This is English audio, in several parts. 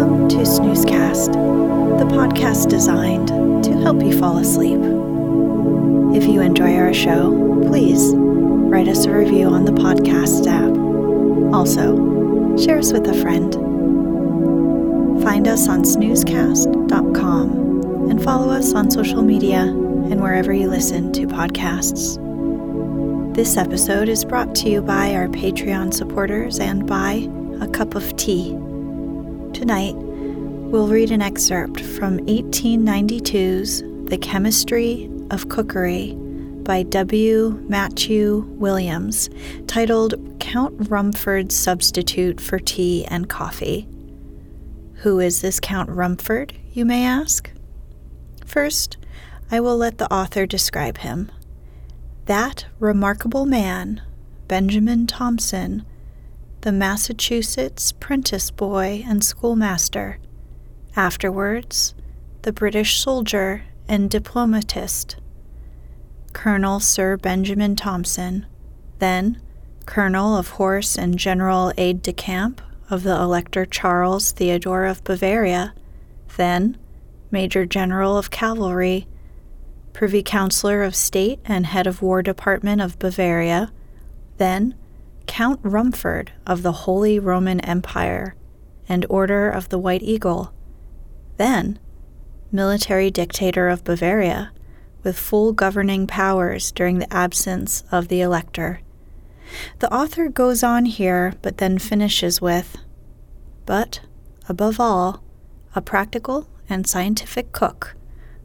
Welcome to Snoozecast, the podcast designed to help you fall asleep. If you enjoy our show, please write us a review on the podcast app. Also, share us with a friend. Find us on snoozecast.com and follow us on social media and wherever you listen to podcasts. This episode is brought to you by our Patreon supporters and by a cup of tea. Tonight, we'll read an excerpt from 1892's The Chemistry of Cookery by W. Mattieu Williams, titled Count Rumford's Substitute for Tea and Coffee. Who is this Count Rumford, you may ask? First, I will let the author describe him. That remarkable man, Benjamin Thompson, the Massachusetts prentice boy and schoolmaster, afterwards, the British soldier and diplomatist, Colonel Sir Benjamin Thompson, then Colonel of Horse and General Aide de Camp of the Elector Charles Theodore of Bavaria, then Major General of Cavalry, Privy Councillor of State and Head of War Department of Bavaria, then Count Rumford of the Holy Roman Empire and Order of the White Eagle, then military dictator of Bavaria, with full governing powers during the absence of the elector. The author goes on here, but then finishes with, but, above all, a practical and scientific cook,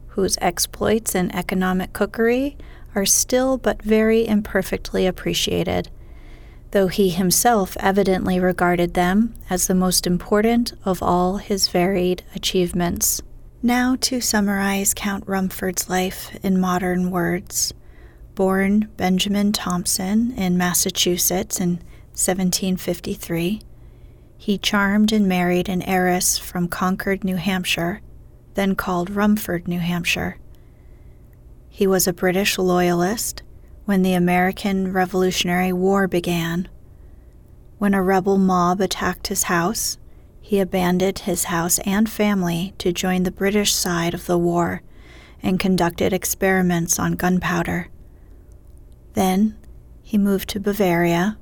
whose exploits in economic cookery are still but very imperfectly appreciated though he himself evidently regarded them as the most important of all his varied achievements. Now, to summarize Count Rumford's life in modern words. Born Benjamin Thompson in Massachusetts in 1753, he charmed and married an heiress from Concord, New Hampshire, then called Rumford, New Hampshire. He was a British loyalist when the American Revolutionary War began. When a rebel mob attacked his house, he abandoned his house and family to join the British side of the war and conducted experiments on gunpowder. Then he moved to Bavaria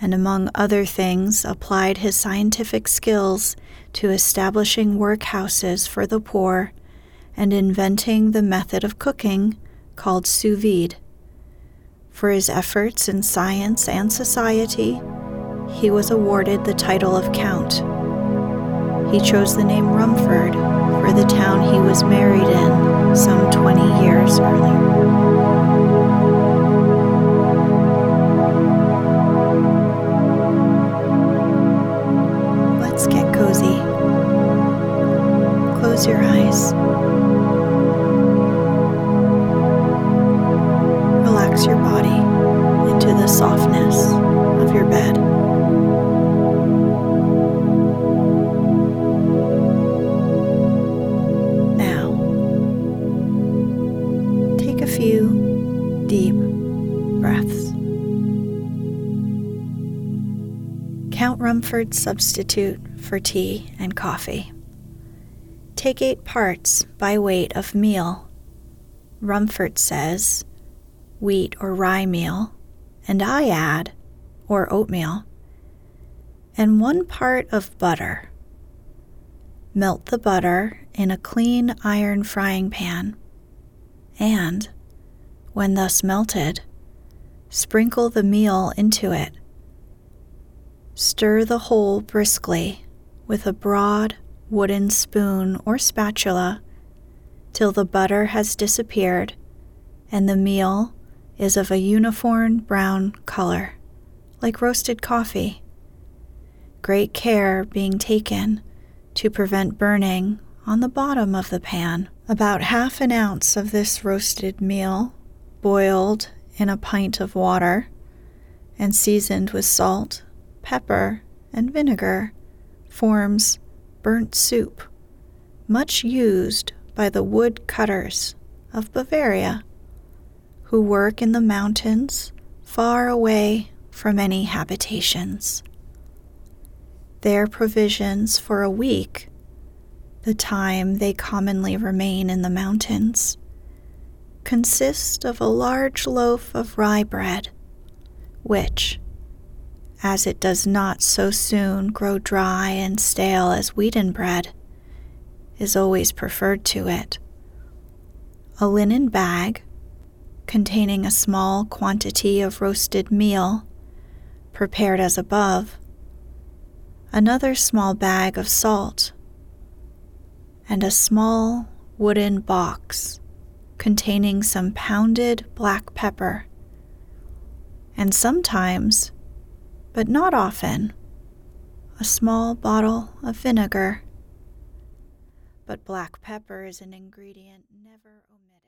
and, among other things, applied his scientific skills to establishing workhouses for the poor and inventing the method of cooking called sous vide. For his efforts in science and society, he was awarded the title of Count. He chose the name Rumford for the town he was married in some 20 years earlier. Let's get cozy. Close your eyes. Rumford's substitute for tea and coffee. Take eight parts by weight of meal. Rumford says wheat or rye meal, and I add, or oatmeal, and one part of butter. Melt the butter in a clean iron frying pan, and, when thus melted, sprinkle the meal into it. Stir the whole briskly with a broad wooden spoon or spatula till the butter has disappeared and the meal is of a uniform brown color, like roasted coffee. Great care being taken to prevent burning on the bottom of the pan. About half an ounce of this roasted meal, boiled in a pint of water, and seasoned with salt, pepper, and vinegar, forms burnt soup, much used by the wood cutters of Bavaria, who work in the mountains far away from any habitations. Their provisions for a week, the time they commonly remain in the mountains, consist of a large loaf of rye bread, which, as it does not so soon grow dry and stale as wheaten bread, is always preferred to it. A linen bag containing a small quantity of roasted meal, prepared as above, another small bag of salt, and a small wooden box containing some pounded black pepper, and sometimes, but not often, a small bottle of vinegar. But black pepper is an ingredient never omitted.